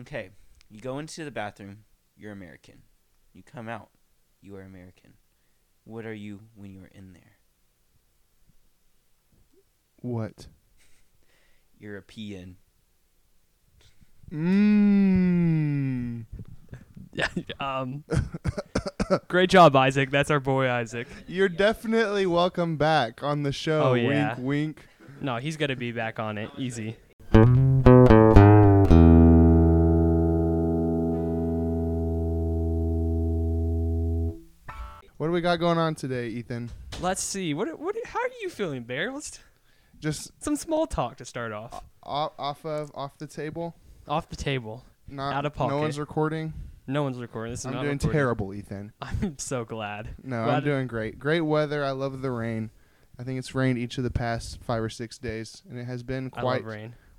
Okay. You go into the bathroom, you're American. You come out, you are American. What are you when you're in there? What? European. Mmm. um, great job, Isaac. That's our boy Isaac. You're definitely welcome back on the show. Oh, yeah. Wink, wink. No, he's gonna be back on it. Easy. Do we got going on today, Ethan? Let's see. What? What? How are you feeling, Bear? Let's Just some small talk to start off. off, off of off the table. Off the table. Not Out of pocket. No one's recording. No one's recording. This is I'm not doing recorded. terrible, Ethan. I'm so glad. No, Glad I'm doing great. Great weather. I love the rain. I think it's rained each of the past five or six days, and it has been quite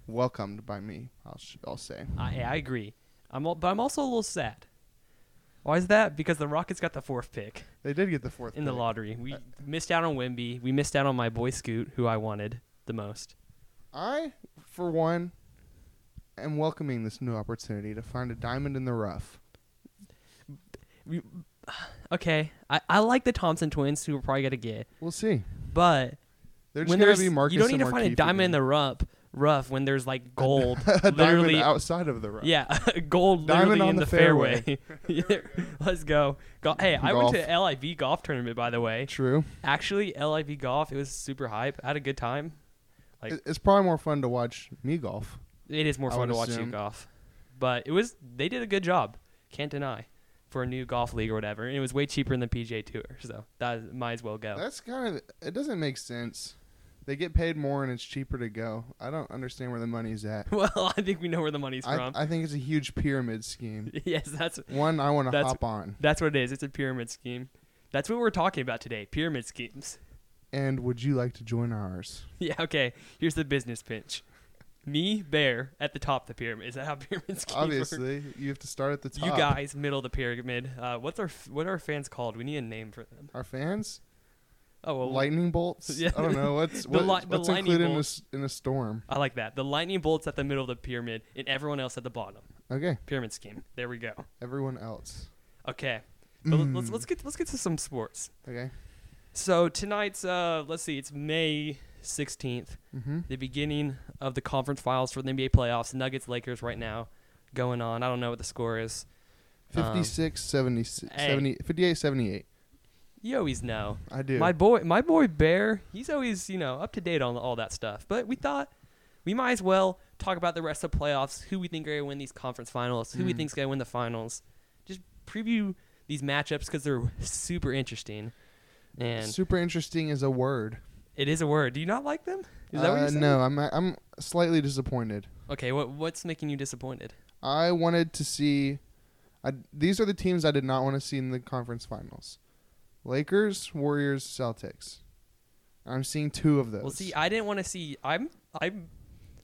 welcomed by me. I'll sh- I'll say. I I agree. I'm but I'm also a little sad. Why is that? Because the Rockets got the fourth pick They did get the fourth in the pick. lottery. We Uh, missed out on Wemby. We missed out on my boy Scoot, who I wanted the most. I, for one, am welcoming this new opportunity to find a diamond in the rough. We, okay, I, I like the Thompson twins, who we're probably gonna get, We'll see. but They're just when gonna there's be Marcus you don't need and to find a Markieff diamond in again. the rough rough when there's like gold literally outside of the rough. yeah gold Diamond literally on in the the fairway, Yeah, let's go Go- hey i went Golf. to liv golf tournament by the way True. actually liv golf it was super hype i had a good time Like- it's probably more fun to watch me golf. it is more I fun to watch you golf but it was they did a good job can't deny for a new golf league or whatever and it was way cheaper than the pga tour so that might as well go That's kind of. It doesn't make sense. They get paid more and it's cheaper to go. I don't understand where the money's at. well i think we know where the money's I, from I think it's a huge pyramid scheme. yes that's One I want to hop on. That's what it is. It's a pyramid scheme. That's what we're talking about today. Pyramid schemes. And would you like to join ours? Yeah, okay. Here's the business pitch. Me, Bear, at the top of the pyramid. Is that how pyramid schemes work? Obviously, you have to start at the top. You guys, middle of the pyramid. Uh, what's our f- what are our fans called? We need a name for them. Our fans? Oh well, lightning bolts? Yeah. I don't know. What's, The what, li- what's included in a, in a storm? I like that. The lightning bolts at the middle of the pyramid, and everyone else at the bottom. Okay. Pyramid scheme. There we go. Everyone else. Okay. But let- let's let's get let's get to some sports. Okay. So tonight's uh, let's see, it's May sixteenth. Mm-hmm. the beginning of the conference finals for the NBA playoffs. Nuggets Lakers right now going on. I don't know what the score is. Um, 56, 76, hey. 70, 58, 78. You always know. I do. My boy, my boy Bear, he's always you know up to date on all that stuff. But we thought we might as well talk about the rest of the playoffs, who we think are gonna win these conference finals, who we Mm. think's gonna win the finals. Just preview these matchups because they're super interesting. And Super interesting is a word. it is a word. Do you not like them? Is that what Uh, you're saying? no, I'm I'm slightly disappointed. Okay. What what's making you disappointed? I wanted to see. I, these are the teams I did not want to see in the conference finals: Lakers, Warriors, Celtics. I'm seeing two of those. Well, see, I didn't want to see. I'm I'm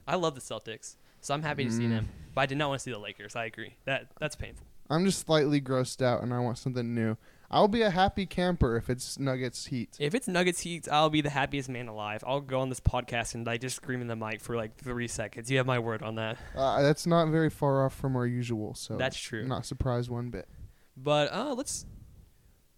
I love the Celtics, so I'm happy to see Mm. them. But I did not want to see the Lakers. I agree. That that's painful. I'm just slightly grossed out, and I want something new. I'll be a happy camper if it's Nuggets Heat. If it's Nuggets Heat, I'll be the happiest man alive. I'll go on this podcast and like just scream in the mic for like three seconds. You have my word on that. Uh, that's not very far off from our usual, so That's true. I'm not surprised one bit. But uh, let's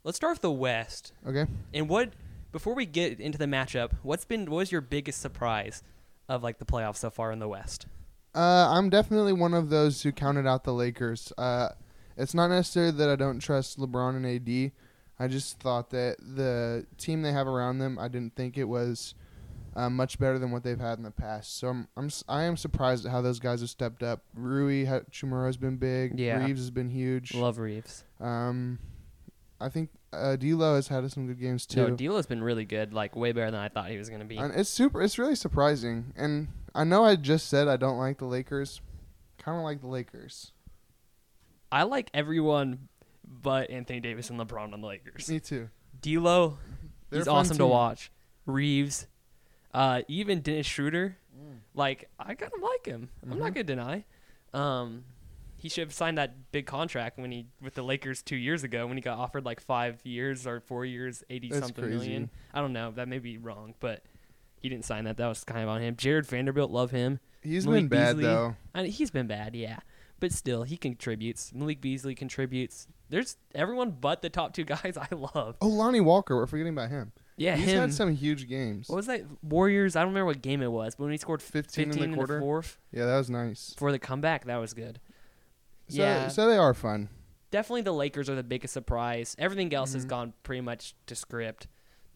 let's start with the West. Okay. And what before we get into the matchup, what's been what was your biggest surprise of like the playoffs so far in the West? Uh, I'm definitely one of those who counted out the Lakers. Uh, it's not necessarily that I don't trust LeBron and AD. I just thought that the team they have around them, I didn't think it was uh, much better than what they've had in the past. So I'm, I'm I am surprised at how those guys have stepped up. Rui Hachimura has been big. Yeah. Reaves has been huge. Love Reaves. Um, I think uh, D'Lo has had some good games too. No, D'Lo's been really good. Like way better than I thought he was gonna be. And it's super. It's really surprising. And I know I just said I don't like the Lakers. Kind of like the Lakers. I like everyone but Anthony Davis and LeBron on the Lakers. Me too. D'Lo, They're he's awesome to watch. Reaves, uh, even Dennis Schroeder, like I kind of like him. I'm not Mhm. gonna deny. Um, he should have signed that big contract when he with the Lakers two years ago when he got offered like five years or four years, eighty That's something crazy. million. I don't know. That may be wrong, but he didn't sign that. That was kind of on him. Jarred Vanderbilt, love him. He's Malik been bad Beasley. though. I mean, he's been bad, yeah. but still, he contributes. Malik Beasley contributes. There's everyone but the top two guys I love. Oh, Lonnie Walker. We're forgetting about him. Yeah, He's him. had some huge games. what was that? Warriors. I don't remember what game it was, but when he scored 15 15 in the quarter? fourth Yeah, that was nice. for the comeback, that was good. So, Yeah. so they are fun. Definitely the Lakers are the biggest surprise. Everything else has Mhm. gone pretty much to script.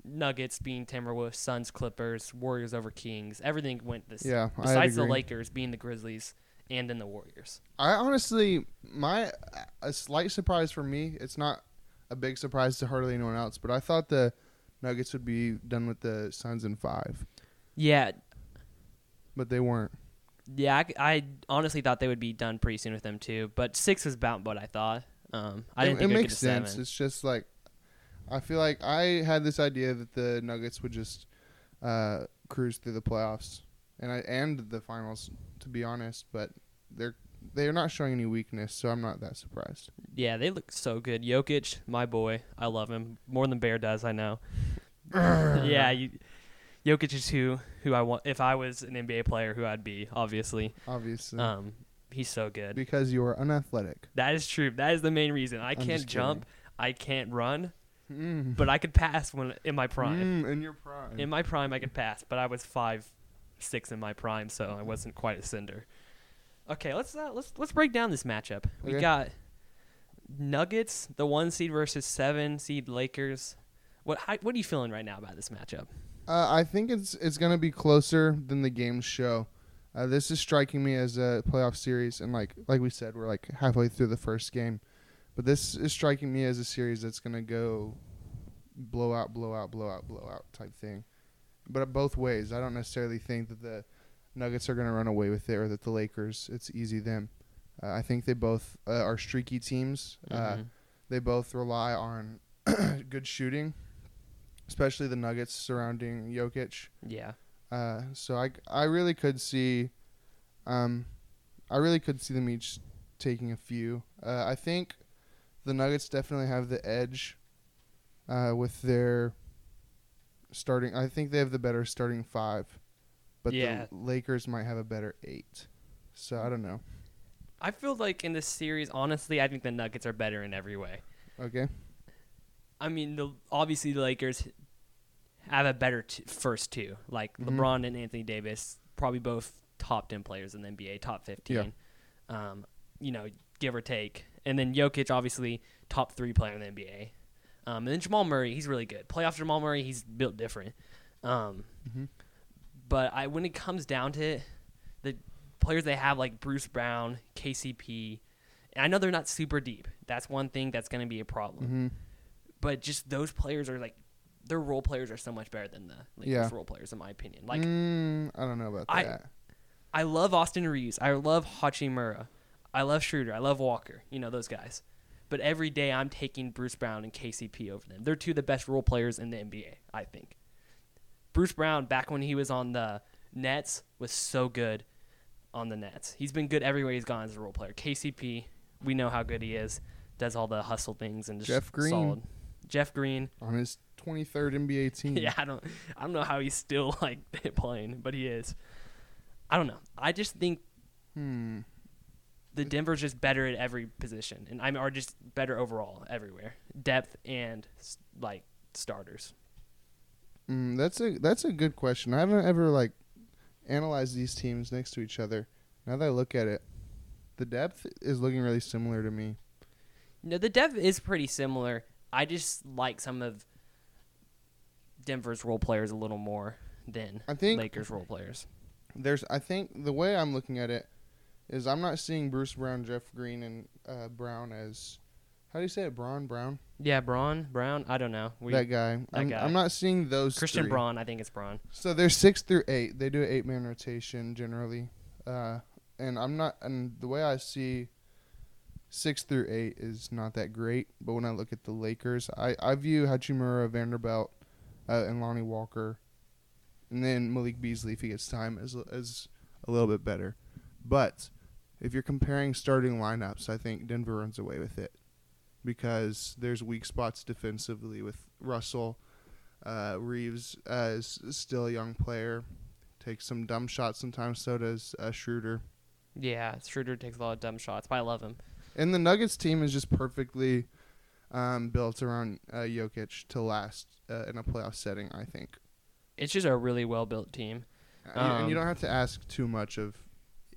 Nuggets being Timberwolves, Suns, Clippers, Warriors over Kings. Everything went this. Yeah, I'd Besides the. Lakers being the Grizzlies and then the Warriors. I honestly, my a slight surprise for me. It's not a big surprise to hardly anyone else, but I thought the Nuggets would be done with the Suns in five, Yeah, but they weren't. Yeah. I, I honestly thought they would be done pretty soon with them too. But six was about what I thought. Um, I it, didn't think it they'd makes sense. seven. It's just like I feel like I had this idea that the Nuggets would just uh, cruise through the playoffs and I and the finals, to be honest. But they're they're not showing any weakness, so I'm not that surprised. Yeah, they look so good. Jokic, my boy, I love him more than Bear does. I know. yeah, you, Jokic is who who I want. If I was an NBA player, who I'd be, obviously. Obviously, Um, he's so good. because you are unathletic. That is true. That is the main reason. I I'm can't jump. I can't run, Mm. but I could pass when in my prime. Mm, in your prime. In my prime, I could pass, but I was five, six in my prime, so I wasn't quite a cinder. Okay, let's uh, let's let's break down this matchup. We Okay. got Nuggets, the one seed versus seven seed Lakers. What how, what are you feeling right now about this matchup? Uh, I think it's it's gonna be closer than the game show. Uh, this is striking me as a playoff series, and like like we said, we're like halfway through the first game, but this is striking me as a series that's gonna go blowout, blowout, blowout, blowout type thing. But both ways, I don't necessarily think that the Nuggets are gonna run away with it, or that the Lakers it's easy them. Uh, I think they both uh, are streaky teams. Uh, Mhm. they both rely on good shooting, especially the Nuggets surrounding Jokic. yeah, Uh, so I, I really could see, um, I really could see them each taking a few. Uh, I think the Nuggets definitely have the edge, uh, with their starting. I think they have the better starting five, but Yeah. the Lakers might have a better eight. So I don't know. I feel like in this series, honestly, I think the Nuggets are better in every way. Okay. I mean, the obviously the Lakers have a better t- first two, like Mhm. LeBron and Anthony Davis, probably both top ten players in the NBA, top fifteen. Um, you know, give or take, and then Jokic, obviously top three player in the NBA. Um, and then Jamal Murray, he's really good. Playoff Jamal Murray, he's built different. Um, hmm but I when it comes down to it, the players they have like Bruce Brown, KCP, and I know they're not super deep. That's one thing that's going to be a problem hmm but just those players are like their role players are so much better than the Lakers Yeah. role players in my opinion. Like mm, I don't know about I- that. I love Austin Reaves, I love Hachimura, I love Schroeder, I love Walker, you know those guys. But every day I'm taking Bruce Brown and KCP over them. They're two of the best role players in the NBA, I think. Bruce Brown back when he was on the Nets was so good on the Nets. He's been good everywhere he's gone as a role player. KCP, we know how good he is. Does all the hustle things and just Jeff Green. solid. Jeff Green, On his 23rd NBA team. yeah, I don't, I don't know how he's still like playing, but he is. I don't know. I just think Hmm. the Denver's just better at every position, and I'm are just better overall everywhere, depth and like starters. Mm, that's a that's a good question. I haven't ever like analyzed these teams next to each other. Now that I look at it, the depth is looking really similar to me. No, the depth is pretty similar. I just like some of Denver's role players a little more than I think Lakers role players. there's. I think the way I'm looking at it is I'm not seeing Bruce Brown, Jeff Green, and uh, Brown as how do you say it? Braun Brown. Yeah, Braun, Brown. I don't know. We, that guy. I'm, guy. I'm not seeing those. Christian three. Braun. I think it's Braun. So they're six through eight. They do an eight man rotation generally, uh, and I'm not. And the way I see six through eight is not that great. But when I look at the Lakers, I I view Hachimura, Vanderbilt, uh, and Lonnie Walker, and then Malik Beasley if he gets time as as a little bit better. But if you're comparing starting lineups, I think Denver runs away with it because there's weak spots defensively with Russell. Uh, Reaves uh, is still a young player. Takes some dumb shots sometimes. So does uh, Schroeder. Yeah, Schroeder takes a lot of dumb shots, but I love him. And the Nuggets team is just perfectly um, built around uh, Jokic to last uh, in a playoff setting. I think, It's just a really well built team. and, and you Um, don't have to ask too much of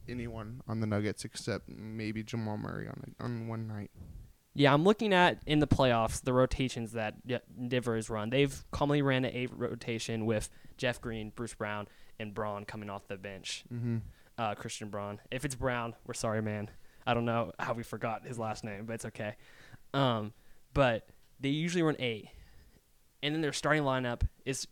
anyone on the Nuggets except maybe Jamal Murray on a, on one night. Yeah, I'm looking at in the playoffs the rotations that Denver has run. They've commonly ran an eight rotation with Jeff Green, Bruce Brown, and Braun coming off the bench. Mm-hmm. Uh, Christian Braun. If it's Brown, we're sorry, man. I don't know how we forgot his last name, but it's okay. Um, but they usually run eight, and then their starting lineup is.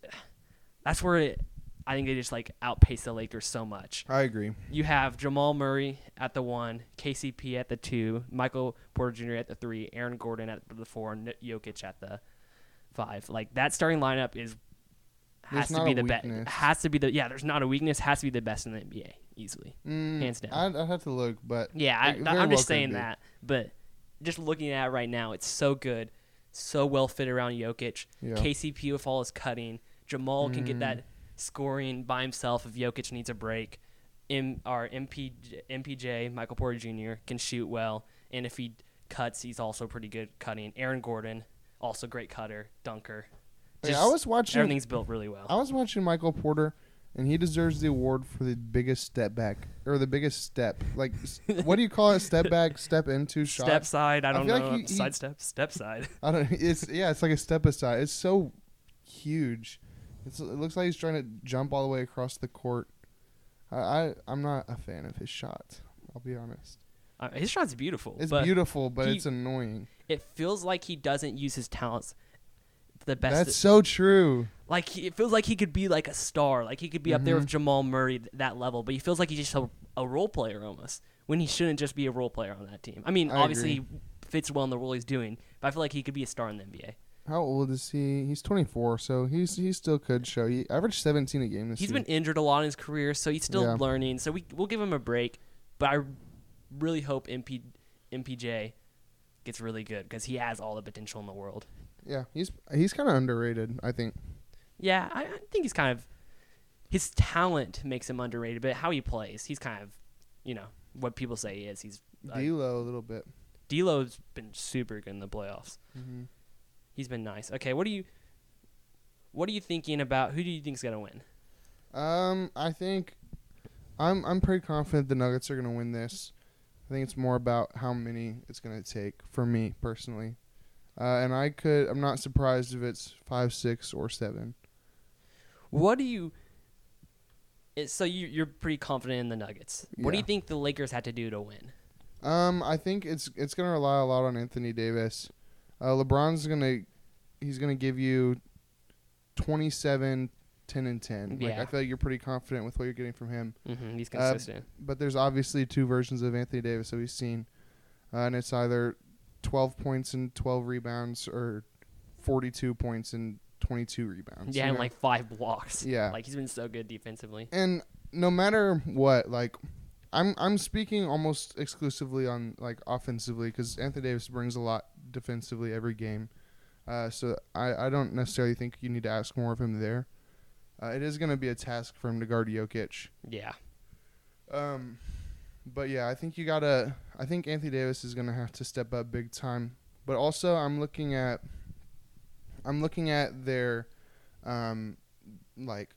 That's where it, I think they just like outpace the Lakers so much. I agree. You have Jamal Murray at the one, KCP at the two, Michael Porter Jr. at the three, Aaron Gordon at the four, and Jokic at the five. Like that starting lineup is has There's to be the best. Has to be the yeah. There's not a weakness. Has to be the best in the NBA easily. Mm, Hands down. I'd, I'd have to look, but Yeah, I, I'm well just saying be. that. But just looking at it right now, it's so good, so well fit around Jokic. yeah. KCP with all his cutting. Jamal can get Mm. that scoring by himself if Jokic needs a break. M, our MP, MPJ, Michael Porter Jr., can shoot well. And if he cuts, he's also pretty good cutting. Aaron Gordon, also great cutter, dunker. Just I was watching. everything's built really well. I was watching Michael Porter, and he deserves the award for the biggest step back or the biggest step. Like, what do you call it? Step back, step into shot. Step side, I I don't feel know. like he- he- side step, step side. I don't. It's yeah. It's like a step aside. It's so huge. It's, it looks like he's trying to jump all the way across the court. I, I I'm not a fan of his shot. I'll be honest. Uh, his shot's beautiful. It's but beautiful, but he- it's annoying. It feels like he doesn't use his talents the best. That's so true. like he, it feels like he could be like a star, like he could be up there with Mhm. Jamal Murray th- that level, but he feels like he's just a, a role player almost when he shouldn't just be a role player on that team. I mean, I obviously agree. he fits well in the role he's doing, but I feel like he could be a star in the NBA. How old is he? He's 24, so he's he still could show. He averaged 17 a game this He's year. been injured a lot in his career, so he's still Yeah. learning. So we we'll give him a break, but I really hope MP, MPJ gets really good because he has all the potential in the world. Yeah, he's he's kind of underrated. I think. Yeah, I, I think he's kind of his talent makes him underrated, but how he plays, he's kind of you know what people say he is. He's uh, D'Lo a little bit. D'Lo's been super good in the playoffs. Mm-hmm. He's been nice. Okay, what do you what are you thinking about? Who do you think's gonna win? Um, I think I'm I'm pretty confident the Nuggets are gonna win this. I think it's more about how many it's gonna take for me personally, uh, and I could I'm not surprised if it's five, six, or seven. What do you? It, so you you're pretty confident in the Nuggets. What do you think the Lakers had to do to win? Um, I think it's it's gonna rely a lot on Anthony Davis. Uh, LeBron's gonna he's gonna give you 27, 10, and ten. Like Yeah. I feel like you're pretty confident with what you're getting from him. hmm he's Uh, consistent. but there's obviously two versions of Anthony Davis that we've seen, uh, and it's either 12 points and 12 rebounds or 42 points and 22 rebounds. yeah, and know? like five blocks. Yeah. like he's been so good defensively. and no matter what, like I'm I'm speaking almost exclusively on like offensively because Anthony Davis brings a lot defensively every game. Uh, so I, I don't necessarily think you need to ask more of him there. Uh, it is going to be a task for him to guard Jokic. Yeah, Um, but yeah, I think you gotta. I think Anthony Davis is gonna have to step up big time. But also, I'm looking at. I'm looking at their, um, like,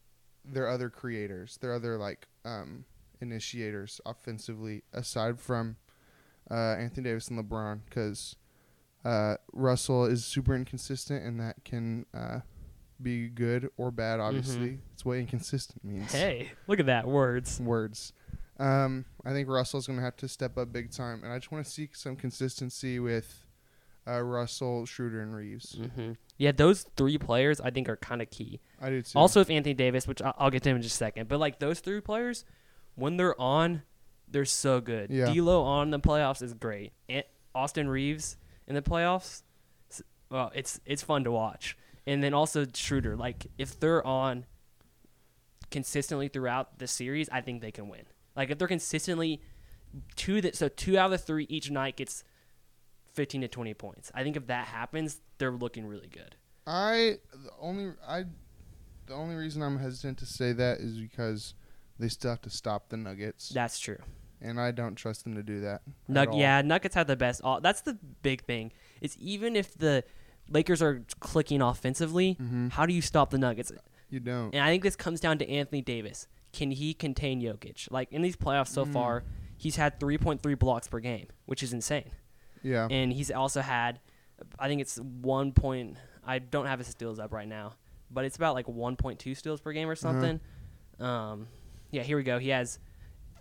their other creators, their other like um initiators offensively aside from, uh, Anthony Davis and LeBron, because, uh, Russell is super inconsistent and that can uh be good or bad. Obviously, it's what inconsistent means Hey, look at that words. words. Um, I think Russell's going to have to step up big time, and I just want to see some consistency with uh, Russell, Schroeder, and Reaves. hmm Yeah, those three players I think are kind of key. I do too. Also, if Anthony Davis, which I- I'll get to him in just a second, but like those three players, when they're on, they're so good. Yeah. D'Lo on the playoffs is great. And Austin Reaves in the playoffs, well, it's it's fun to watch. And then also Schroeder, like if they're on consistently throughout the series, I think they can win. Like if they're consistently two that so two out of the three each night gets fifteen to twenty points. I think if that happens, they're looking really good. I the only I the only reason I'm hesitant to say that is because they still have to stop the Nuggets. That's true. and I don't trust them to do that. Nug- yeah, Nuggets have the best. All- that's the big thing. It's even if the Lakers are clicking offensively, Mhm. how do you stop the Nuggets? You don't. And I think this comes down to Anthony Davis. Can he contain Jokic? Like in these playoffs so Mm. far, he's had 3.3 blocks per game, which is insane. Yeah. And he's also had, I think it's one point. I don't have his steals up right now, but it's about like 1.2 steals per game or something. Um, yeah, here we go. He has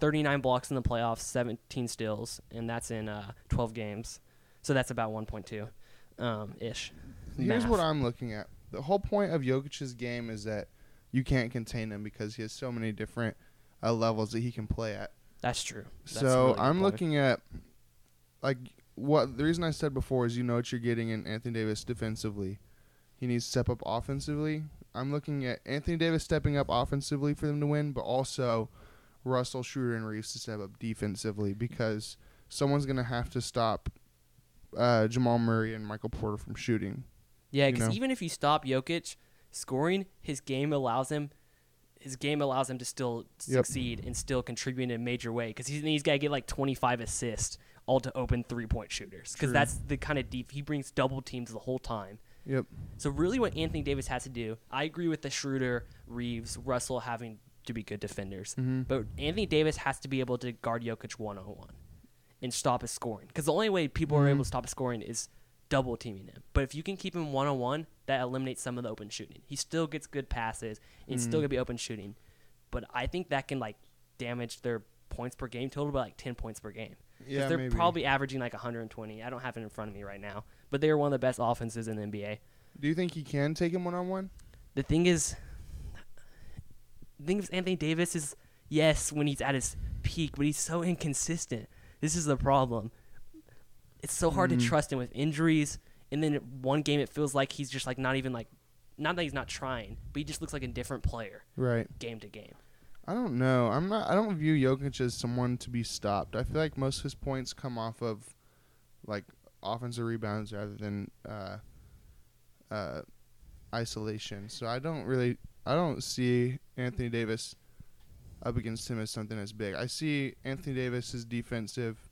39 blocks in the playoffs, 17 steals, and that's in uh, 12 games. So that's about 1.2 um, ish. Here's Math. what I'm looking at. The whole point of Jokic's game is that you can't contain him because he has so many different uh, levels that he can play at. That's true. That's so really I'm looking at like what the reason I said before is you know what you're getting in Anthony Davis defensively. He needs to step up offensively. I'm looking at Anthony Davis stepping up offensively for them to win, but also Russell Schroeder and Reaves to step up defensively because someone's gonna have to stop uh, Jamal Murray and Michael Porter from shooting. Yeah, you because know? even if you stop Jokic scoring, his game allows him. His game allows him to still Yep. succeed and still contribute in a major way. Because he's, he's got to get like 25 assists, all to open three point shooters. Because that's the kind of deep he brings double teams the whole time. Yep. So really, what Anthony Davis has to do, I agree with the Schroeder, Reaves, Russell having to be good defenders, Mhm. but Anthony Davis has to be able to guard Jokic one on one and stop his scoring. Because the only way people are Mhm. able to stop his scoring is double teaming him. But if you can keep him one on one, that eliminates some of the open shooting. He still gets good passes it's still Mhm. gonna be open shooting. But I think that can like damage their points per game total by like ten points per game. Yeah, they're maybe. probably averaging like 120. I don't have it in front of me right now, but they are one of the best offenses in the NBA. Do you think he can take him one on one? The thing is, the thing is, Anthony Davis is yes when he's at his peak, but he's so inconsistent. This is the problem. It's so hard Mhm. to trust him with injuries, and then one game it feels like he's just like not even like, not that he's not trying, but he just looks like a different player Right. game to game. I don't know. I'm not. I don't view Jokic as someone to be stopped. I feel like most of his points come off of like offensive rebounds rather than uh, uh, isolation. So I don't really. I don't see Anthony Davis up against him as something as big. I see Anthony Davis's defensive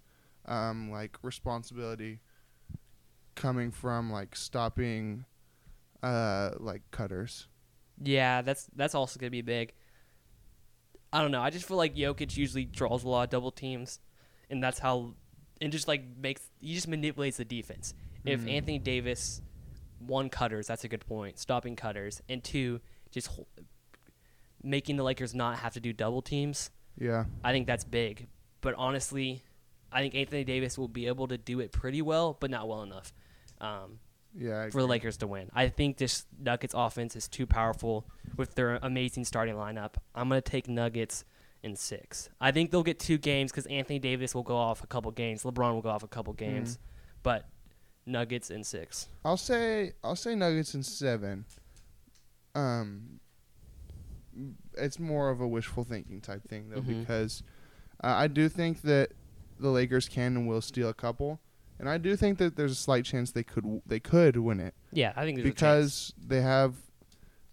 um, like responsibility coming from like stopping uh, like cutters. Yeah, that's that's also gonna be big. I don't know. I just feel like Jokic usually draws a lot of double teams, and that's how, and just like makes he just manipulates the defense. If Mhm. Anthony Davis, one cutters, that's a good point. Stopping cutters, and two, just making the Lakers not have to do double teams. Yeah. I think that's big. But honestly, I think Anthony Davis will be able to do it pretty well, but not well enough. Um, Yeah. For the. Lakers to win. I think this Nuggets offense is too powerful with their amazing starting lineup. I'm going to take Nuggets in six. I think they'll get two games because Anthony Davis will go off a couple games. LeBron will go off a couple games. But Nuggets in six. I'll say I'll say Nuggets in seven. Um, it's more of a wishful thinking type thing though Mhm. because uh, I do think that the Lakers can and will steal a couple, and I do think that there's a slight chance they could w- they could win it Yeah, I think there's a because they have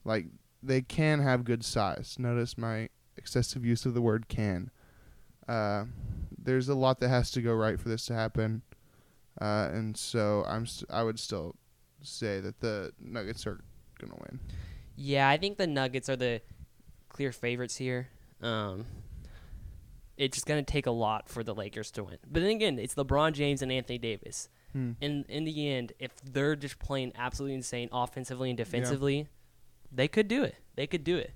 like they can have good size. Notice my excessive use of the word can. Uh, there's a lot that has to go right for this to happen, uh, and so I'm st- I would still say that the Nuggets are gonna win. Yeah, I think the Nuggets are the clear favorites here. Um, it's just going to take a lot for the Lakers to win. But then again, it's LeBron James and Anthony Davis. Hmm. in in the end, if they're just playing absolutely insane offensively and defensively, they could do it. They could do it.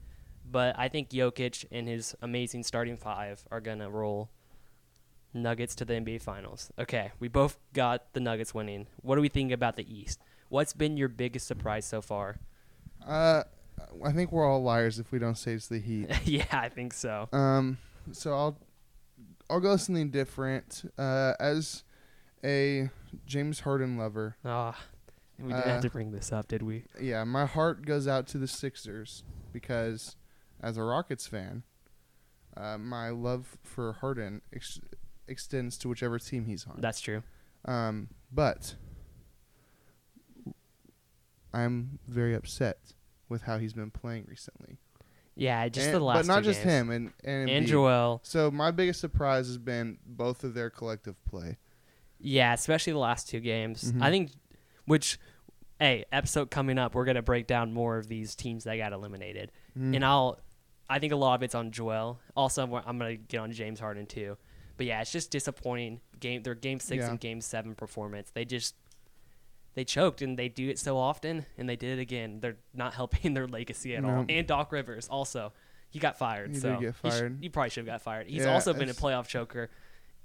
But I think Jokic and his amazing starting five are gonna roll Nuggets to the NBA Finals. Okay, we both got the Nuggets winning. What do we think about the East? What's been your biggest surprise so far? Uh, I think we're all liars if we don't say it's the Heat. yeah, I think so. Um, so I'll I'll go something different. Uh, as a James Harden lover, Ah, we didn't Uh, have to bring this up, did we? yeah, my heart goes out to the Sixers because, as a Rockets fan, uh, my love for Harden ex- extends to whichever team he's on. That's true. Um, but I'm very upset with how he's been playing recently. Yeah, just and, the last but not just games. him and and, and Joel. So my biggest surprise has been both of their collective play. Yeah, especially the last two games. Mhm. I think, which, hey, episode coming up, we're gonna break down more of these teams that got eliminated, Mm. and I'll, I think a lot of it's on Joel. Also, I'm I'm gonna get on James Harden too. But yeah, it's just disappointing. Game their game six Yeah. and game seven performance. They just they choked and they do it so often and they did it again. They're not helping their legacy at all. And Doc Rivers also. He got fired. He did so get he sh- fired. He, probably should have got fired. He's Yeah, also been a playoff choker.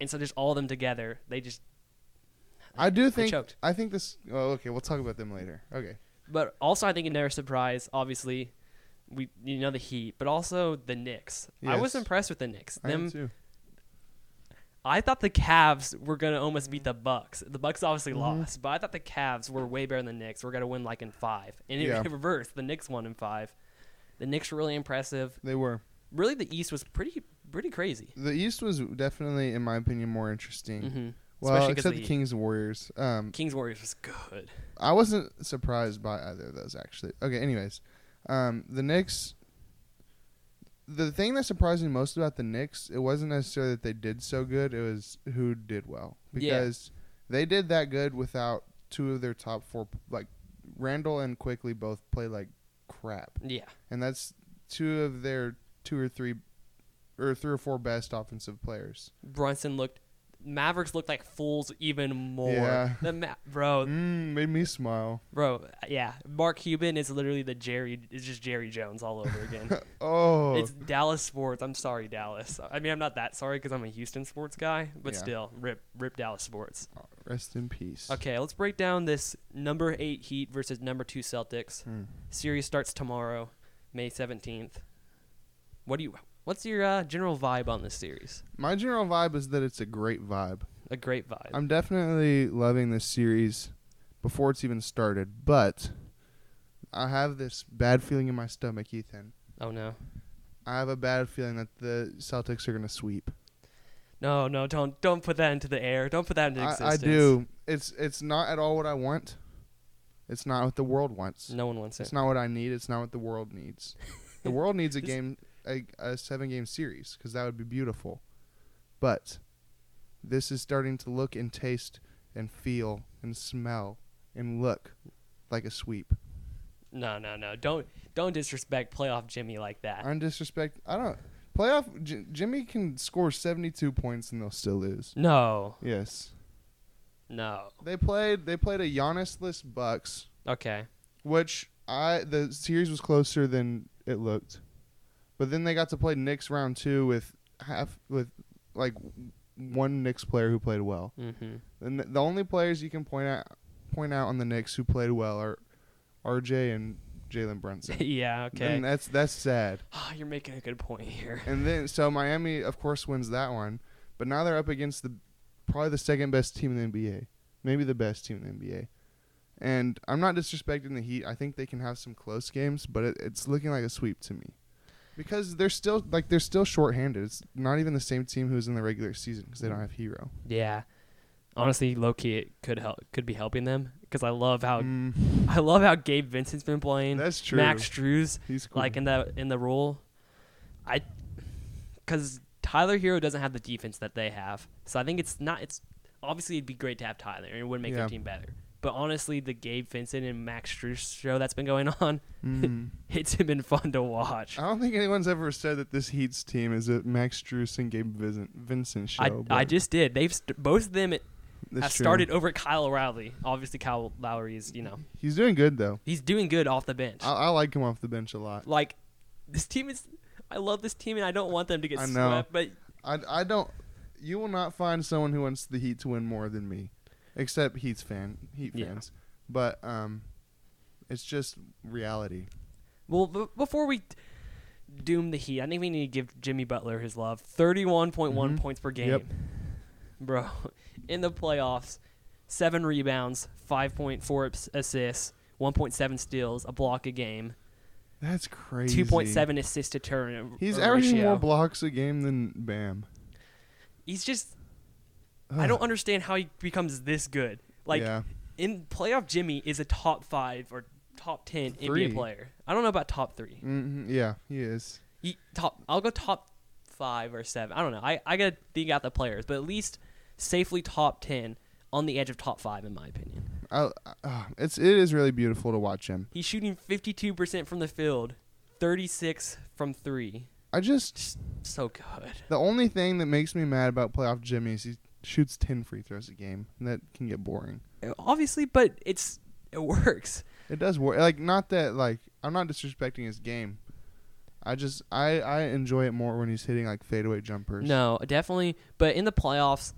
And so just all of them together, they just I do think choked. I think this. Oh, okay. We'll talk about them later. Okay. But also, I think another surprise, obviously, we you know the Heat, but also the Knicks. I was impressed with the Knicks. I Them, too. I thought the Cavs were gonna almost beat the Bucks. The Bucks obviously Mhm. lost, but I thought the Cavs were way better than the Knicks. We're gonna win like in five, and it, Yeah. it reversed. The Knicks won in five. The Knicks were really impressive. They were. Really, the East was pretty pretty crazy. The East was definitely, in my opinion, more interesting. Mm-hmm. Well, Especially except the- the Kings and Warriors. Um, Kings Warriors was good. I wasn't surprised by either of those actually. Okay, anyways, um, the Knicks. The thing that surprised me most about the Knicks, it wasn't necessarily that they did so good. It was who did well Yeah. because they did that good without two of their top four. Like Randle and Quickley both play like crap, Yeah, and that's two of their two or three, or three or four best offensive players. Brunson looked. Mavericks looked like fools even more. Yeah. The Ma- bro, Mm, made me smile. Bro, yeah, Mark Cuban is literally the Jerry. Is just Jerry Jones all over again. Oh, It's Dallas sports. I'm sorry, Dallas. I mean, I'm not that sorry because I'm a Houston sports guy, but Yeah. still, rip, rip Dallas sports. rest in peace. Okay, let's break down this number eight Heat versus number two Celtics. Hmm. Series starts tomorrow, May 17th. What do you? What's your uh, general vibe on this series? My general vibe is that it's a great vibe. A great vibe. I'm definitely loving this series before it's even started, but I have this bad feeling in my stomach, Ethan. oh no, I have a bad feeling that the Celtics are going to sweep. no, no! Don't don't put that into the air. Don't put that into I, existence. I do. It's it's not at all what I want. It's not what the world wants. No one wants it. It's not what I need. It's not what the world needs. The world needs a game, a, a seven game series, because that would be beautiful. But this is starting to look and taste and feel and smell and look like a sweep. No, no, no! Don't don't disrespect playoff Jimmy like that. I'm disrespect. I don't. Playoff J- Jimmy can score 72 points and they'll still lose. No, Yes, no. they played. They played a Giannis-less Bucks, Okay. which I the series was closer than it looked. But then they got to play Knicks round two with half with like one Knicks player who played well. Mm-hmm. And the only players you can point out point out on the Knicks who played well are RJ and Jalen Brunson. yeah. Okay. And that's that's sad. Ah, you're making a good point here. And then so Miami of course wins that one, but now they're up against the probably the second best team in the NBA, maybe the best team in the NBA. And I'm not disrespecting the Heat. I think they can have some close games, but it, it's looking like a sweep to me. Because they're still like they're still shorthanded. It's not even the same team who's in the regular season because they don't have Herro. Yeah. Honestly, low key, it could help. Could be helping them because I love how Mm, I love how Gabe Vincent's been playing. that's true. Max Strus, He's cool. like in the in the role. I, because Tyler Herro doesn't have the defense that they have, so I think it's not. It's obviously it'd be great to have Tyler, and it would make Yeah. their team better. But honestly, the Gabe Vincent and Max Strus show that's been going on, Mhm. it's been fun to watch. I don't think anyone's ever said that this Heat's team is a Max Strus and Gabe Vincent, Vincent show. I, I just did. They've st- both of them that's have true. started over at Kyle Lowry. Obviously, Kyle Lowry is you know He's doing good though. he's doing good off the bench. I, I like him off the bench a lot. like this team is. I love this team, and I don't want them to get I know. swept. But I, I don't. You will not find someone who wants the Heat to win more than me, except Heat's fan, Heat Yeah. fans. But um, it's just reality. well, b- before we doom the Heat, I think we need to give Jimmy Butler his love. Thirty-one point one Mhm. points per game, Yep. bro. In the playoffs, seven rebounds, five point four assists, one point seven steals, a block a game, That's crazy. two point seven assists to turnover. He's averaging ratio. more blocks a game than Bam. He's just. I don't understand how he becomes this good. Like yeah. in playoff, Jimmy is a top five or top ten Three. NBA player. I don't know about top three. hmm yeah, he is. He, top. I'll go top five or seven. I don't know. I I gotta think out the players, but at least safely top ten on the edge of top five in my opinion. I, uh, it's it is really beautiful to watch him. He's shooting fifty two percent from the field, thirty six from three. I just Just so good. the only thing that makes me mad about playoff Jimmy is he shoots ten free throws a game, and that can get boring. Obviously, but it's it works. It does work. Like not that like I'm not disrespecting his game. I just I I enjoy it more when he's hitting like fadeaway jumpers. No, definitely. But in the playoffs,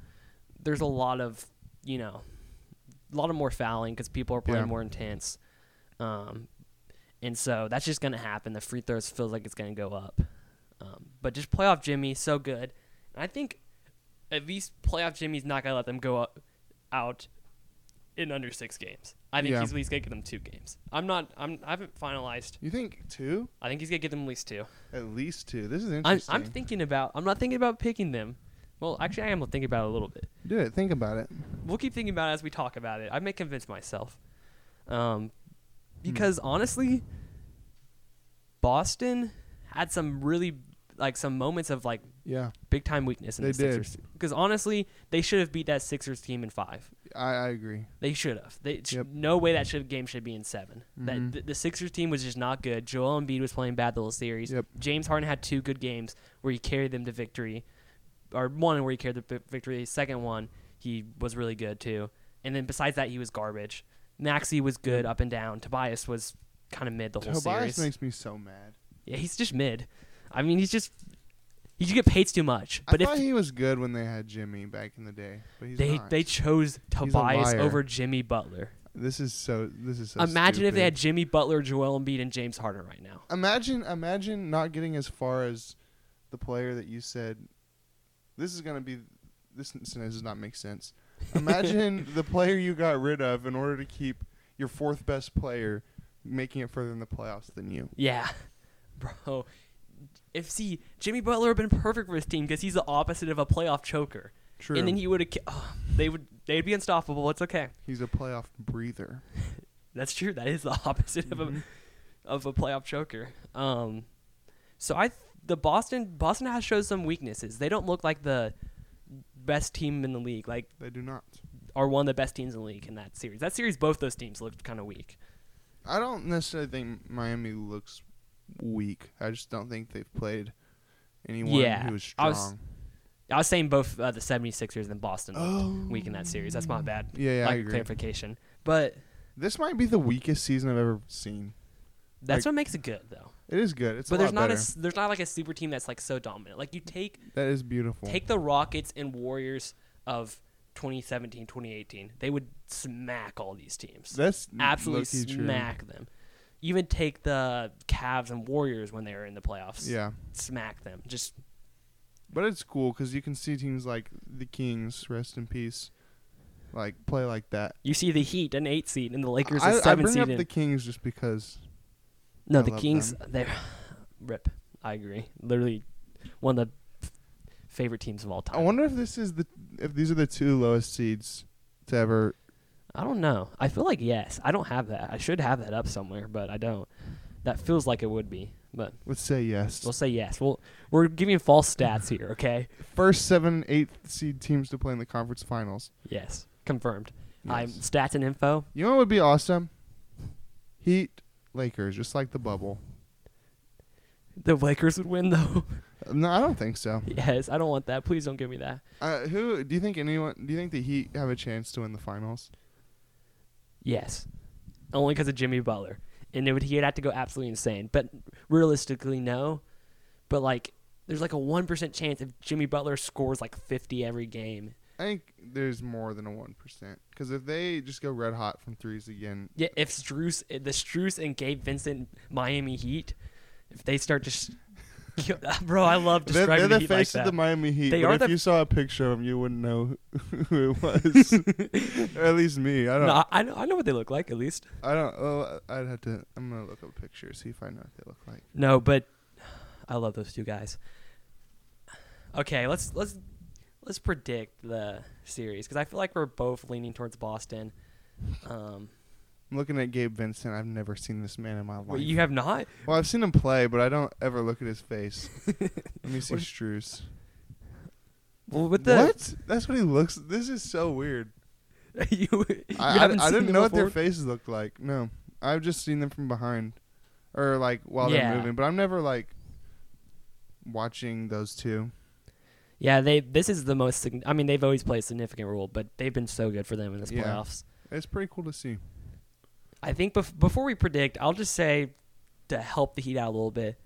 there's a lot of you know, a lot of more fouling because people are playing Yeah. more intense. Um, and so that's just gonna happen. The free throws feels like it's gonna go up. Um, but just playoff Jimmy, so good. And I think at least playoff Jimmy's not gonna let them go up, out in under six games. I think Yeah. he's at least gonna give them two games. I'm not. I'm. I haven't finalized. You think two? I think he's gonna give them at least two. At least two. This is I'm, interesting. I'm thinking about. I'm not thinking about picking them. Well, actually, I am thinking about it a little bit. Do it. Think about it. We'll keep thinking about it as we talk about it. I may convince myself, um, Hmm. because honestly, Boston had some really like some moments of like Yeah, big time weakness in They the did. Sixers. Because honestly, they should have beat that Sixers team in five. I, I agree. They should have. They sh- Yep. no way that should game should be in 7 Mhm. That the, the Sixers team was just not good. Joel Embiid was playing bad the whole series. Yep. James Harden had two good games where he carried them to victory, or one where he carried the vi- victory. The second one he was really good too. And then besides that, he was garbage. Maxey was good up and down. Tobias was kind of mid the whole Tobias series. Tobias makes me so mad. yeah, he's just mid. I mean, he's just he just get paid too much. But I if thought he was good when they had Jimmy back in the day, but he's they not. they chose Tobias over Jimmy Butler. this is so. This is so. Imagine if they had Jimmy Butler, Joel Embiid, and James Harden right now. Imagine, imagine not getting as far as the player that you said. This is gonna be. This sentence does not make sense. Imagine the player you got rid of in order to keep your fourth best player, making it further in the playoffs than you. Yeah, bro. If see Jimmy Butler would have been perfect for his team because he's the opposite of a playoff choker, True. and then he would have. Oh, they would. They'd be unstoppable. It's okay. He's a playoff breather. That's true. That is the opposite of a Mhm. of a playoff choker. Um, so I th- the Boston Boston has showed some weaknesses. They don't look like the best team in the league. Like They do not. are one of the best teams in the league in that series. That series, both those teams looked kind of weak. I don't necessarily think Miami looks weak. I just don't think they've played anyone Yeah, who is I strong. was- I was saying both uh, the 76ers and Boston Oh. weak in that series. That's my bad. Yeah, yeah, I like clarification. But This might be the weakest season I've ever seen. that's Like- what makes it good, though. It is good. It's but there's not better. a there's not like a super team that's like so dominant. Like you take that is beautiful. take the Rockets and Warriors of 2017, 2018. They would smack all these teams. That's Absolutely low-key true. smack them. Even take the Cavs and Warriors when they were in the playoffs. Yeah, Smack them. Just but it's cool because you can see teams like the Kings, rest in peace, like play like that. you see the Heat an eight seed and the Lakers I, a I seven bring seed. up in- the Kings just because No, I the Kings. them. They rip. I agree. Literally, one of the favorite teams of all time. I wonder if this is the if these are the two lowest seeds to ever. I don't know. I feel like yes. I don't have that. I should have that up somewhere, but I don't. That feels like it would be. But Let's say yes. we'll say yes. We'll we're giving false stats here. Okay. First seven, eighth seed teams to play in the conference finals. Yes. Confirmed. I'm Yes. stats and info. You know what would be awesome? Heat, Lakers, just like the bubble. The Lakers would win though. No, I don't think so. yes. I don't want that. Please don't give me that. Uh, who do you think anyone? Do you think the Heat have a chance to win the finals? Yes. Only because of Jimmy Butler. And it would he'd have to go absolutely insane. But realistically, no. But like there's like a one percent chance if Jimmy Butler scores like fifty every game. I think there's more than a one percent. Because if they just go red hot from threes again, Yeah, if Strus eh, the Strus and Gabe Vincent Miami Heat, if they start just bro, I love they're, describing they're the the Heat like face that. of the Miami Heat. They but are if the- you saw a picture of them, you wouldn't know who it was. or at least me. I don't. no, I- I know I know what they look like at least. I don't. Oh, I'd have to. I'm gonna look up a picture see if I know what they look like. No, but I love those two guys. Okay, let's let's let's predict the series because I feel like we're both leaning towards Boston. Um, I'm looking at Gabe Vincent. I've never seen this man in my life. Wait, you have not? well, I've seen him play, but I don't ever look at his face. Let me see What- Strus. Well, with the What? That's what he looks. This is so weird. you, you I, I, I didn't know what their faces looked like. No, I've just seen them from behind, or like while Yeah. they're moving. But I'm never like watching those two. Yeah, they. This is the most. I mean, they've always played a significant role, but they've been so good for them in this Yeah. playoffs. It's pretty cool to see. I think bef- before we predict, I'll just say to help the Heat out a little bit.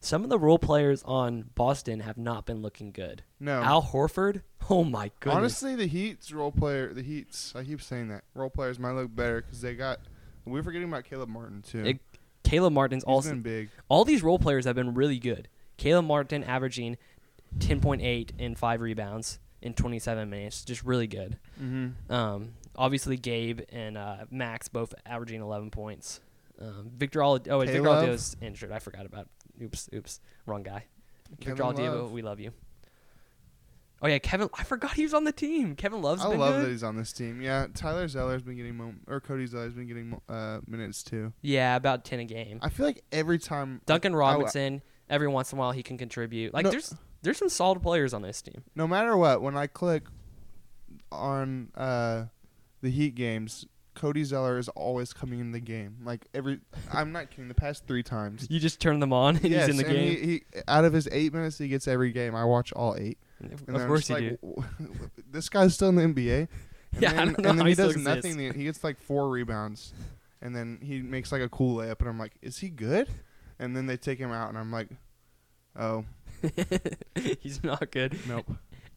Some of the role players on Boston have not been looking good. No, Al Horford, oh my goodness, honestly, the Heat's role player, the Heat's. I keep saying that role players might look better because they got. We're forgetting about Caleb Martin too. It- Caleb Martin's He's also been big. all these role players have been really good. Caleb Martin averaging 10.8 and five rebounds in 27 minutes, just really good. Mm-hmm. Um, obviously Gabe and uh, Max both averaging 11 points. Um, Victor Al- oh wait, Victor injured. I forgot about. Oops, oops, wrong guy. Victor Kevin Oladipo, Love. we love you. Oh yeah, Kevin. I forgot he was on the team. Kevin Love's I love good. that he's on this team. Yeah, Tyler Zeller's been getting mo- or Cody Zeller's been getting uh, minutes too. Yeah, about 10 a game. I feel like every time Duncan I- Robinson. every once in a while he can contribute. Like No- there's there's some solid players on this team. no matter what, when I click on uh, the Heat games, Cody Zeller is always coming in the game. Like every, I'm not kidding. The past three times, You just turn them on and yes, he's in the and game. He, he out of his eight minutes, he gets every game. I watch all eight. of And I'm course just you like, do. This guy's still in the NBA. And Yeah, then, and then he does nothing. He gets like four rebounds, and then he makes like a cool layup, and I'm like, is he good? And then they take him out, and I'm like, oh he's not good. nope.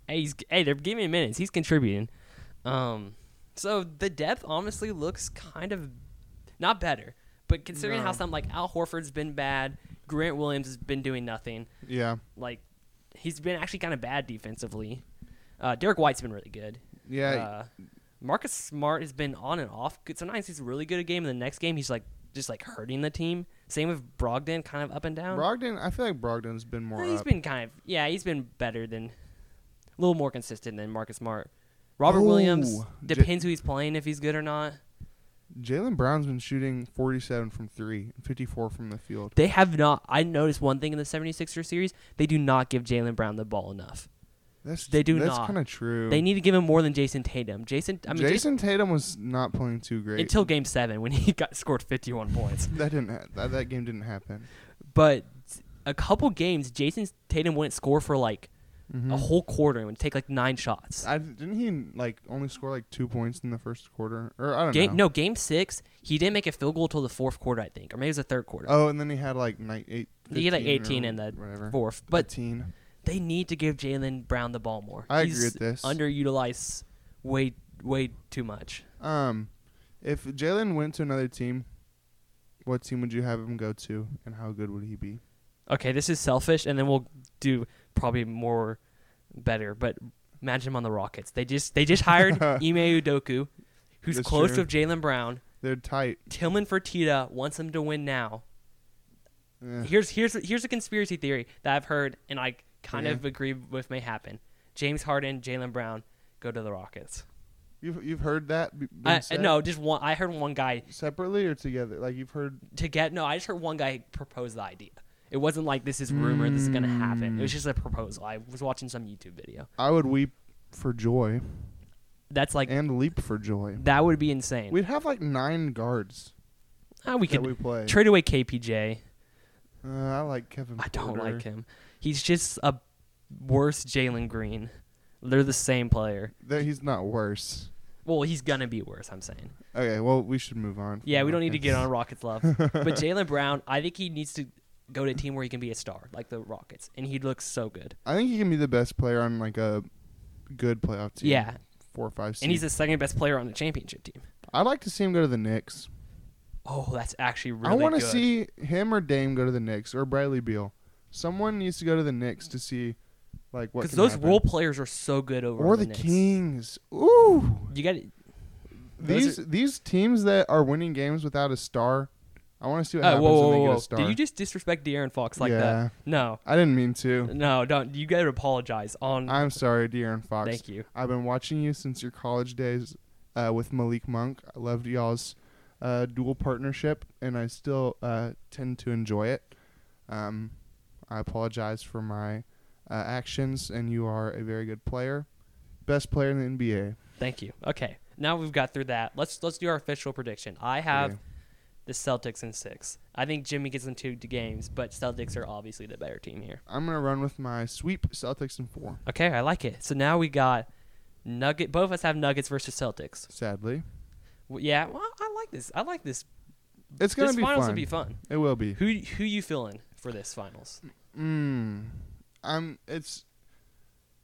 Hey, he's hey, they're giving him minutes. He's contributing. Um, so the depth honestly looks kind of not better, but considering how some like Al Horford's been bad, Grant Williams has been doing nothing. Yeah, Like he's been actually kind of bad defensively. Uh, Derrick White's been really good. yeah. Uh, Marcus Smart has been on and off. Good. Sometimes he's really good at game, and the next game he's like just like hurting the team. Same with Brogdon, kind of up and down. Brogdon, I feel like Brogdon's been more. He's up. been kind of yeah, he's been better than a little more consistent than Marcus Smart. Robert Oh, Williams J- depends who he's playing if he's good or not. Jaylen Brown's been shooting 47 from three, and 54 from the field. They have not. I noticed one thing in the 76er series: they do not give Jaylen Brown the ball enough. That's They do that's not. kind of true. They need to give him more than Jayson Tatum. Jayson, I mean, Jayson, Jayson Tatum was not playing too great. until Game Seven when he got scored 51 points. that didn't ha- that, that game didn't happen. But a couple games, Jayson Tatum wouldn't score for like Mhm. a whole quarter and would take like nine shots. I didn't he like only score like two points in the first quarter, or I don't Game know. no, game six, he didn't make a field goal till the fourth quarter, I think, or maybe it was the third quarter. Oh, and then he had like nine, eight. He had, like, 18 in the whatever. fourth, but 15. they need to give Jaylen Brown the ball more. I He's agree with this. Underutilized way way too much. Um, if Jaylen went to another team, what team would you have him go to, and how good would he be? Okay, this is selfish, and then we'll do probably more better. But imagine him on the Rockets. They just they just hired Ime Udoka, who's That's close true. with Jaylen Brown. They're tight. Tillman Fertitta wants him to win now. Eh. Here's here's here's a conspiracy theory that I've heard, and I kind Yeah. of agree with may happen. James Harden, Jaylen Brown go to the Rockets. You've you've heard that? I, no, just one. I heard one guy separately or together. Like you've heard. to get no. I just heard one guy propose the idea. It wasn't like this is rumor. This is gonna happen. It was Mm. just a proposal. I was watching some YouTube video. I would weep for joy That's like and leap for joy. that would be insane. We'd have like nine guards Ah, we that could we play. trade away KPJ. uh, I like Kevin. I don't Porter. like him. He's just a worse Jalen Green. They're the same player. That he's not worse. Well, he's gonna be worse. I'm saying. Okay, well we should move on. Yeah, we don't need to get on Rockets love. but Jaylen Brown, I think he needs to go to a team where he can be a star, like the Rockets, and he looks so good. I think he can be the best player on like a good playoff team. Yeah, four or five. Seed. and he's the second best player on the championship team. I'd like to see him go to the Knicks. Oh, that's actually really I want to see him or Dame go to the Knicks or Bradley Beal. Someone needs to go to the Knicks to see like what because those happen. role players are so good over or on the, Kings. Ooh, You got these these teams that are winning games without a star. I want to see what Oh, happens whoa, whoa, when they whoa! get a star. Did you just disrespect De'Aaron Fox like yeah, that? No, I didn't mean to. no, don't. You got to apologize. On I'm sorry, De'Aaron Fox. thank you. I've been watching you since your college days uh, with Malik Monk. I loved y'all's uh, dual partnership, and I still uh, tend to enjoy it. Um, I apologize for my uh, actions, and you are a very good player, best player in the NBA. Thank you. Okay, now we've got through that. Let's let's do our official prediction. I have Okay. The Celtics in six. I think Jimmy gets into two games, but Celtics are obviously the better team here. I'm gonna run with my sweep Celtics in four. Okay, I like it. So now we got Nugget. Both of us have Nuggets versus Celtics. Sadly, W- Yeah, well, I like this. I like this. it's gonna this be finals fun. will be fun. It will be. Who who you feeling for this finals? Mm, I'm. It's.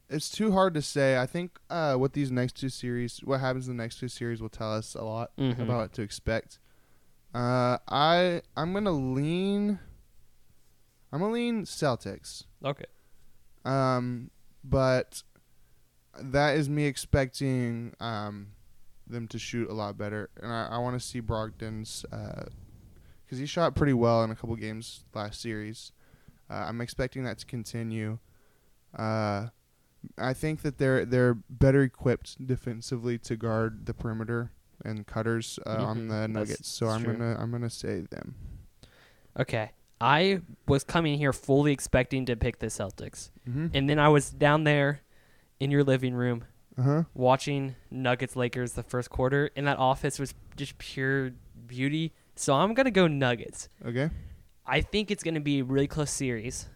It's too hard to say. I think uh, what these next two series, what happens in the next two series, will tell us a lot Mhm. about what to expect. Uh, I I'm gonna lean. I'm gonna lean Celtics. Okay. Um, but that is me expecting um them to shoot a lot better, and I, I want to see Brogdon's because he shot pretty well in a couple games last series. Uh, I'm expecting that to continue. Uh, I think that they're they're better equipped defensively to guard the perimeter and cutters uh, on Mhm, the that's- Nuggets. So that's I'm true. gonna I'm gonna say them. Okay. I was coming here fully expecting to pick the Celtics, Mm-hmm. and then I was down there in your living room Uh huh. watching Nuggets Lakers the first quarter, and that office was just pure beauty. So I'm gonna go Nuggets. Okay. I think it's gonna be a really close series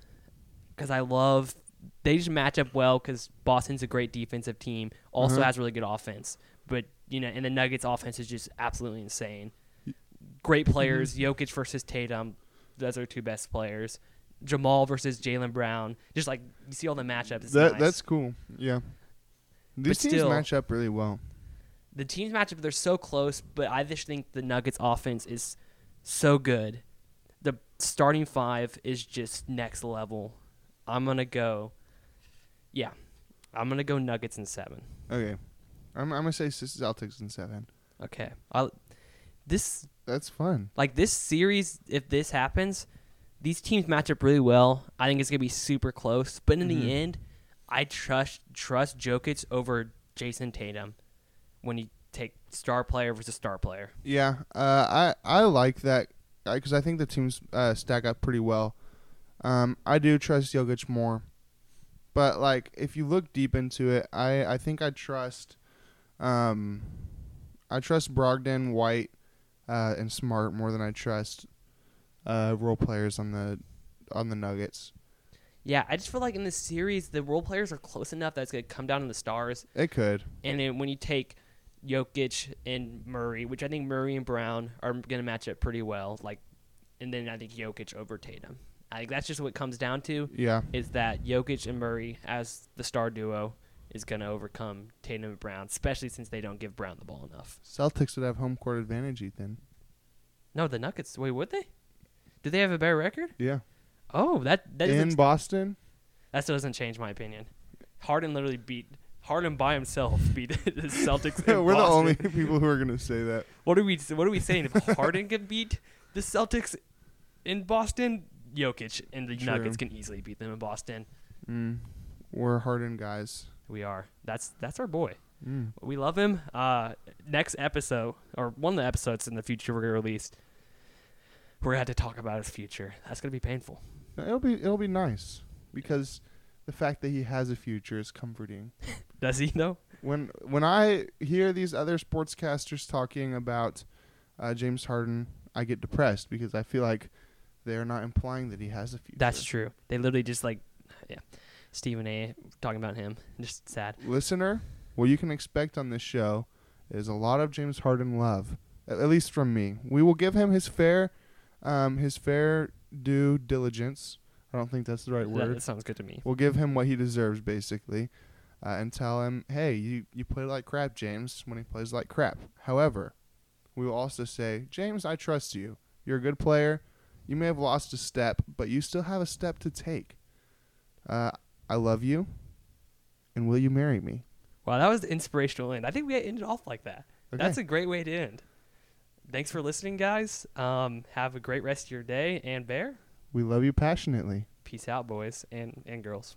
because I love they just match up well because Boston's a great defensive team, also Uh-huh. has really good offense. But you know, and the Nuggets offense is just absolutely insane. Great mm-hmm. players, Jokic versus Tatum, those are two best players. Jamal versus Jaylen Brown, just like you see all the matchups. That nice. that's cool. Yeah. These teams still- match up really well. the teams match up; they're so close, but I just think the Nuggets offense is so good. The starting five is just next level. I'm gonna go, yeah, I'm gonna go Nuggets in seven. Okay. I'm I'm gonna say Celtics in seven. Okay, I this That's fun. like this series. If this happens, these teams match up really well. I think it's gonna be super close. But in Mhm. the end, I trust trust Jokic over Jayson Tatum when you take star player versus star player. Yeah. Uh, I I like that because I think the teams uh, stack up pretty well. Um, I do trust Jokic more, but like if you look deep into it, I I think I trust, um, I trust Brogdon, White, uh, and Smart more than I trust, uh, role players on the on the Nuggets. Yeah, I just feel like in this series, the role players are close enough that it's going to come down to the stars. It could. And then when you take Jokic and Murray, which I think Murray and Brown are going to match up pretty well, like, and then I think Jokic over Tatum. I think that's just what it comes down to Yeah. is that Jokic and Murray as the star duo is going to overcome Tatum and Brown, especially since they don't give Brown the ball enough. Celtics would have home court advantage, Ethan. No, the Nuggets. Wait, would they? Do they have a better record? Yeah. Oh, that that In Boston. that still doesn't change my opinion. Harden literally beat Harden by himself beat the Celtics. in We're the only people who are gonna say that. What are we? What are we saying? If Harden can beat the Celtics in Boston, Jokic and the True. Nuggets can easily beat them in Boston. Mm. We're hardened guys. We are. That's that's our boy. Mm. We love him. Uh, next episode or one of the episodes in the future we're gonna release. We're gonna have to talk about his future. That's gonna be painful. It'll be it'll be nice because the fact that he has a future is comforting. Does he though? When when I hear these other sportscasters talking about uh, James Harden, I get depressed because I feel like they are not implying that he has a future. That's true. They literally just like, yeah, Stephen A. talking about him. Just sad. Listener, what you can expect on this show is a lot of James Harden love, at at least from me. We will give him his fair, um, his fair due diligence. I don't think that's the right word. that sounds good to me. We'll give him what he deserves, basically, uh, and tell him, "Hey, you you play like crap, James." When he plays like crap. However, we will also say, "James, I trust you. You're a good player. You may have lost a step, but you still have a step to take. Uh, I love you, and will you marry me?" Wow, that was the inspirational end. I think we ended off like that. Okay. That's a great way to end. Thanks for listening, guys. Um, have a great rest of your day. And Bear, we love you passionately. peace out, boys and, and girls.